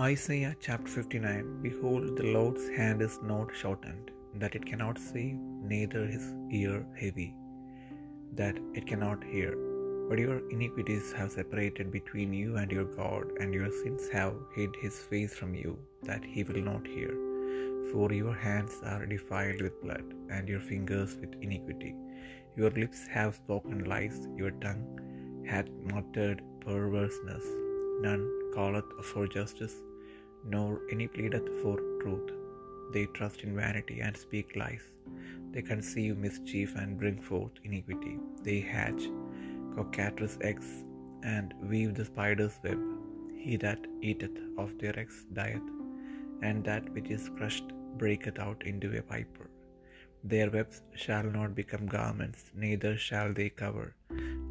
Isaiah chapter 59 Behold, the Lord's hand is not shortened, that it cannot save, neither his ear heavy, that it cannot hear. But your iniquities have separated between you and your God, and your sins have hid his face from you, that he will not hear. For your hands are defiled with blood, and your fingers with iniquity. Your lips have spoken lies, your tongue hath muttered perverseness. None calleth for justice, nor any pleadeth for truth. They trust in vanity and speak lies. They conceive mischief and bring forth iniquity. They hatch cockatrice eggs and weave the spider's web. He that eateth of their eggs dieth, and that which is crushed breaketh out into a viper. Their webs shall not become garments, neither shall they cover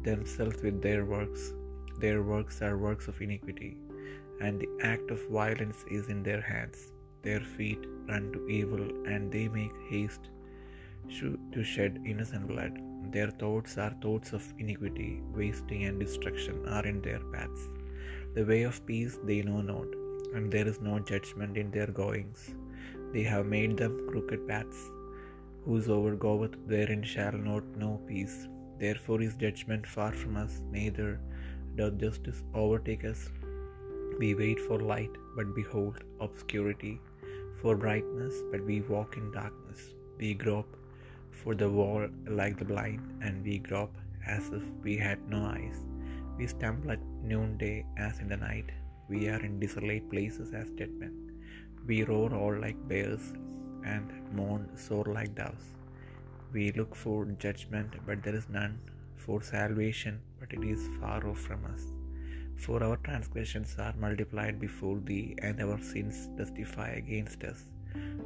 themselves with their works. Their works are works of iniquity, and the act of violence is in their hands. Their feet run to evil, and they make haste to shed innocent blood. Their thoughts are thoughts of iniquity, wasting and destruction are in their paths. The way of peace they know not, and there is no judgment in their goings. They have made them crooked paths. Whosoever goeth therein shall not know peace. Therefore is judgment far from us, neither doth justice overtake us. We wait for light, but behold obscurity, for brightness, but we walk in darkness. We grope for the wall like the blind, and we grope as if we had no eyes. We stumble at noonday as in the night. We are in desolate places as dead men. We roar all like bears, and mourn sore like doves. We look for judgment, but there is none, for salvation, but it is far off from us. For our transgressions are multiplied before thee, and our sins testify against us.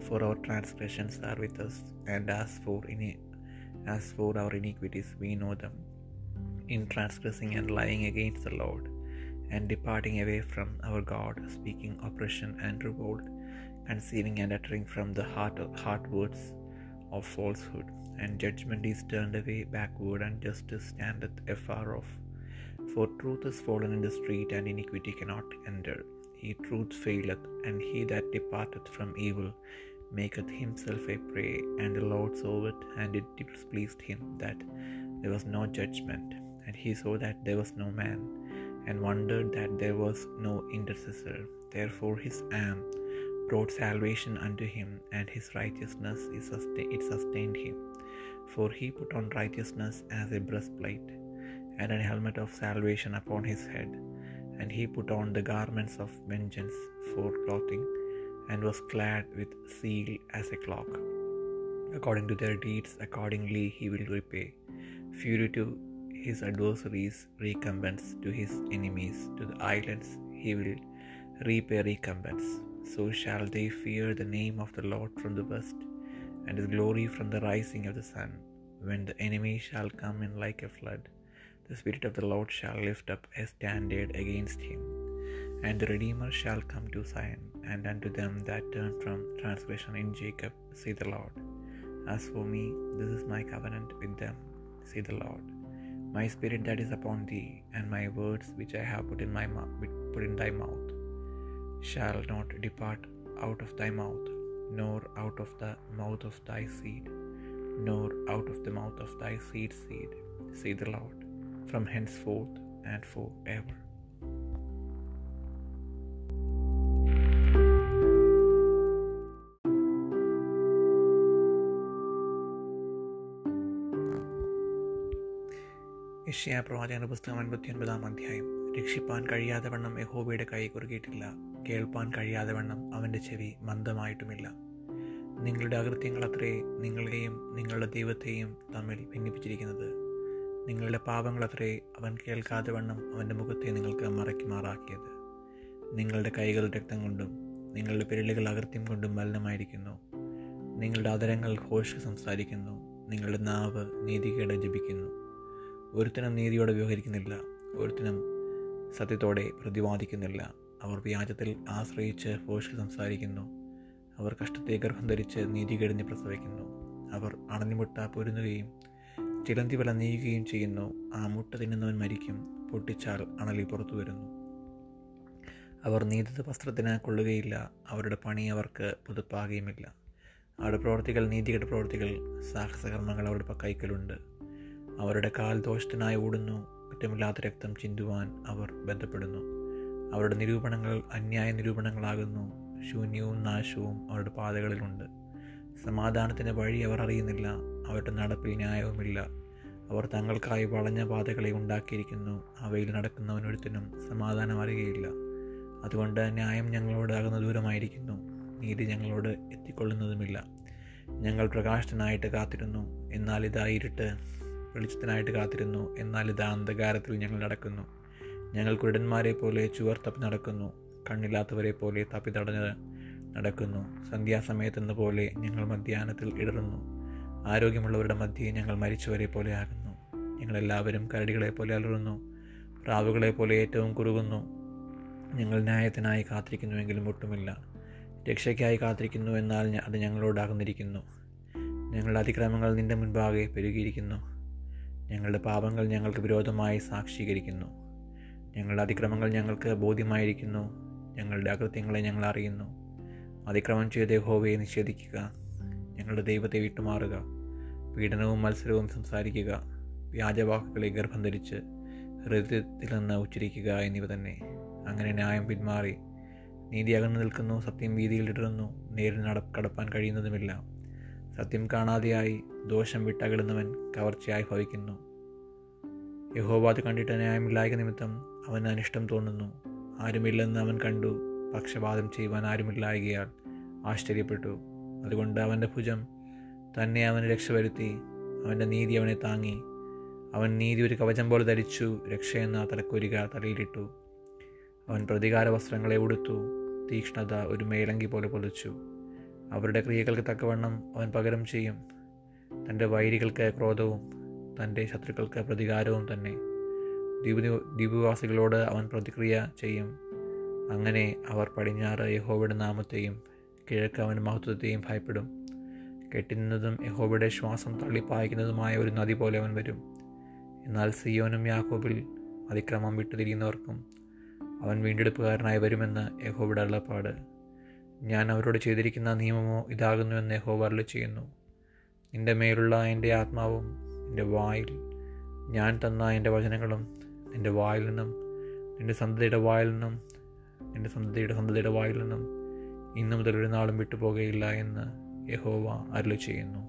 For our transgressions are with us, and as for ini- as for our iniquities we know them. In transgressing and lying against the Lord, and departing away from our God, speaking oppression and revolt, conceiving and uttering from the heart, heart words of falsehood, and judgment is turned away backward, and justice standeth afar off. For truth is fallen in the street, and iniquity cannot enter. He truth faileth, and he that departeth from evil maketh himself a prey. And the Lord saw it, and it displeased him that there was no judgment. And he saw that there was no man, and wondered that there was no intercessor. Therefore his arm brought salvation unto him, and his righteousness it sustained him. For he put on righteousness as a breastplate, and an helmet of salvation upon his head. And he put on the garments of vengeance for clothing, and was clad with zeal as a cloak. According to their deeds, accordingly he will repay. Fury to his adversaries, recompense to his enemies. To the islands he will repay recompense. So shall they fear the name of the Lord from the west, and his glory from the rising of the sun. When the enemy shall come in like a flood, the Spirit of the Lord shall lift up a standard against him. And the Redeemer shall come to Zion, and unto them that turn from transgression in Jacob, say the Lord. As for me, this is my covenant with them, say the Lord. My spirit that is upon thee, and my words which I have put in my mouth, put in thy mouth, shall not depart out of thy mouth, nor out of the mouth of thy seed, nor out of the mouth of thy seed's seed, say the Lord, from henceforth and forever. ഇഷ്യാ പ്രവാചകന്റെ പുസ്തകം അൻപത്തി ഒൻപതാം അധ്യായം. രക്ഷിപ്പാൻ കഴിയാതെ വണ്ണം യഹോബയുടെ കൈ കുറുകിയിട്ടില്ല. കേൾപ്പാൻ കഴിയാതെ വണ്ണം അവന്റെ ചെവി മന്ദമായിട്ടുമില്ല. നിങ്ങളുടെ അകൃത്യങ്ങൾ അത്രേ നിങ്ങളെയും നിങ്ങളുടെ ദൈവത്തെയും തമ്മിൽ ഭിന്നിപ്പിച്ചിരിക്കുന്നത്. നിങ്ങളുടെ പാപങ്ങളത്രേ അവൻ കേൾക്കാതെ വണ്ണം അവന്റെ മുഖത്തെ നിങ്ങൾക്ക് മറയ്ക്കുമാറാക്കിയത്. നിങ്ങളുടെ കൈകൾ രക്തം കൊണ്ടും നിങ്ങളുടെ പിരളികൾ അകൃത്യം കൊണ്ടും മലിനമായിരിക്കുന്നു. നിങ്ങളുടെ അതരങ്ങൾ ഘോഷ സംസാരിക്കുന്നു. നിങ്ങളുടെ നാവ് നീതികേട് ജപിക്കുന്നു. ഒരുത്തനും നീതിയോടെ വ്യവഹരിക്കുന്നില്ല. ഒരുത്തനും സത്യത്തോടെ പ്രതിവാദിക്കുന്നില്ല. അവർ വ്യാജത്തിൽ ആശ്രയിച്ച് ഭോഷ്ക സംസാരിക്കുന്നു. അവർ കഷ്ടത്തെ ഗർഭം ധരിച്ച് നീതികേടിനെ പ്രസവിക്കുന്നു. അവർ അണഞ്ഞുമുട്ട പൊരുന്നുകയും ചിലന്തി വല നീയുകയും ചെയ്യുന്നു. ആ മുട്ട തിന്നുന്നവൻ മരിക്കും. പൊട്ടിച്ചാൽ അണലി പുറത്തു വരുന്നു. അവർ നീതിത വസ്ത്രത്തിന് കൊള്ളുകയില്ല. അവരുടെ പണി അവർക്ക് പുതുപ്പാകുകയുമില്ല അവരുടെ പ്രവർത്തികൾ നീതികെട്ട പ്രവർത്തികൾ സാഹസകർമ്മങ്ങൾ അവരുടെ കൈക്കലുണ്ട്. അവരുടെ കാൽ ദോഷത്തിനായി ഓടുന്നു. കുറ്റമില്ലാത്ത രക്തം ചിന്തുവാൻ അവർ ബന്ധപ്പെടുന്നു. അവരുടെ നിരൂപണങ്ങൾ അന്യായ നിരൂപണങ്ങളാകുന്നു. ശൂന്യവും നാശവും അവരുടെ പാതകളിലുണ്ട്. സമാധാനത്തിന്റെ വഴി അവർ അറിയുന്നില്ല. അവരുടെ നടപ്പിൽ ന്യായവുമില്ല. അവർ തങ്ങൾക്കായി വളഞ്ഞ പാതകളെ ഉണ്ടാക്കിയിരിക്കുന്നു. അവയിൽ നടക്കുന്നവനൊരുത്തിനും സമാധാനം അറിയുകയില്ല. അതുകൊണ്ട് ന്യായം ഞങ്ങളോട് അകന്നു ദൂരമായിരിക്കുന്നു. നീതി ഞങ്ങളോട് എത്തിക്കൊള്ളുന്നതുമില്ല. ഞങ്ങൾ പ്രകാശത്തിനായിട്ട് കാത്തിരുന്നു. എന്നാൽ ഇതാ ഇരുട്ട് വെളിച്ചത്തിനായിട്ട് കാത്തിരുന്നു. എന്നാൽ ഇതാ അന്ധകാരത്തിൽ ഞങ്ങൾ നടക്കുന്നു. ഞങ്ങൾ കുരുടന്മാരെ പോലെ ചുവർ തപ്പി നടക്കുന്നു. കണ്ണില്ലാത്തവരെ പോലെ തപ്പി തടഞ്ഞ് നടക്കുന്നു. സന്ധ്യാസമയത്തെന്ന പോലെ ഞങ്ങൾ മധ്യാഹ്നത്തിൽ ഇടറുന്നു. ആരോഗ്യമുള്ളവരുടെ മധ്യേ ഞങ്ങൾ മരിച്ചവരെ പോലെ ആകുന്നു. ഞങ്ങളെല്ലാവരും കരടികളെ പോലെ അലറുന്നു. പ്രാവുകളെ പോലെ ഏറ്റവും കുറുകുന്നു. ഞങ്ങൾ ന്യായത്തിനായി കാത്തിരിക്കുന്നുവെങ്കിലും ഒട്ടുമില്ല. രക്ഷയ്ക്കായി കാത്തിരിക്കുന്നു എന്നാൽ അത് ഞങ്ങളോടാകുന്നിരിക്കുന്നു. ഞങ്ങളുടെ അതിക്രമങ്ങൾ നിന്റെ മുൻപാകെ പെരുകിയിരിക്കുന്നു. ഞങ്ങളുടെ പാപങ്ങൾ ഞങ്ങൾക്ക് വിരോധമായി സാക്ഷീകരിക്കുന്നു. ഞങ്ങളുടെ അതിക്രമങ്ങൾ ഞങ്ങൾക്ക് ബോധ്യമായിരിക്കുന്നു. ഞങ്ങളുടെ അകൃത്യങ്ങളെ ഞങ്ങൾ അറിയുന്നു. അതിക്രമം ചെയ്ത് ഹോവയെ നിഷേധിക്കുക. ഞങ്ങളുടെ ദൈവത്തെ വിട്ടുമാറുക. പീഡനവും മത്സരവും സംസാരിക്കുക. വ്യാജവാക്കുകളെ ഗർഭം ധരിച്ച് ഹൃദയത്തിൽ നിന്ന് ഉച്ചരിക്കുക എന്നിവ തന്നെ. അങ്ങനെ ന്യായം പിന്മാറി. നീതി അകന്നു നിൽക്കുന്നു സത്യം വീതിയിൽ ഇടറുന്നു നേരിൽ നട കടപ്പാൻ കഴിയുന്നതുമില്ല. സത്യം കാണാതെയായി ദോഷം വിട്ടകലുന്നവൻ കവർച്ചയായി ഭവിക്കുന്നു. യഹോബാദ് കണ്ടിട്ട് ന്യായമില്ലായ്ക നിമിത്തം അവന് അനിഷ്ടം തോന്നുന്നു. ആരുമില്ലെന്ന് അവൻ കണ്ടു. പക്ഷപാതം ചെയ്യുവാൻ ആരുമില്ലായകയാൽ ആശ്ചര്യപ്പെട്ടു. അതുകൊണ്ട് അവന്റെ ഭുജം തന്നെ അവന് രക്ഷ വരുത്തി അവന്റെ നീതി അവനെ താങ്ങി. അവൻ നീതി ഒരു കവചം പോലെ ധരിച്ചു രക്ഷയെന്ന തലക്കൊരിക തലയിലിട്ടു. അവൻ പ്രതികാര വസ്ത്രങ്ങളെ ഉടുത്തു തീക്ഷ്ണത ഒരു മേലങ്കി പോലെ പൊളിച്ചു അവരുടെ ക്രിയകൾക്ക് തക്കവണ്ണം അവൻ പകരം ചെയ്യും. തന്റെ വൈരികൾക്ക് ക്രോധവും തന്റെ ശത്രുക്കൾക്ക് പ്രതികാരവും തന്നെ. ദ്വീപ് ദ്വീപവാസികളോട് അവൻ പ്രതിക്രിയ ചെയ്യും. അങ്ങനെ അവർ പടിഞ്ഞാറ് യഹോബയുടെ നാമത്തെയും കിഴക്ക് അവന്റെ മഹത്വത്തെയും ഭയപ്പെടും. കെട്ടുന്നതും യഹോബയുടെ ശ്വാസം തള്ളിപ്പായിക്കുന്നതുമായ ഒരു നദി പോലെ അവൻ വരും. എന്നാൽ സിയോനും യാക്കോബിൽ അതിക്രമം വിട്ടുതിരിയുന്നവർക്കും അവൻ വീണ്ടെടുപ്പുകാരനായി വരുമെന്ന് യഹോബയുടെ അള്ളപ്പാട് ഞാൻ അവരോട് ചെയ്തിരിക്കുന്ന നിയമമോ ഇതാകുന്നുവെന്ന് യഹോബ അരുളി ചെയ്യുന്നു നിന്റെ മേലുള്ള എന്റെ ആത്മാവും എന്റെ വായിൽ ഞാൻ തന്ന എന്റെ വചനങ്ങളും നിന്റെ വായിൽ നിന്നും നിന്റെ സന്തതിയുടെ വായിൽ നിന്നും നിന്റെ സന്തതിയുടെ സന്തതിയുടെ വായിൽ നിന്നും ഇന്നു മുതൽ ഒരു നാളും വിട്ടുപോകുകയില്ല എന്ന് യഹോവ അരുളി ചെയ്യുന്നു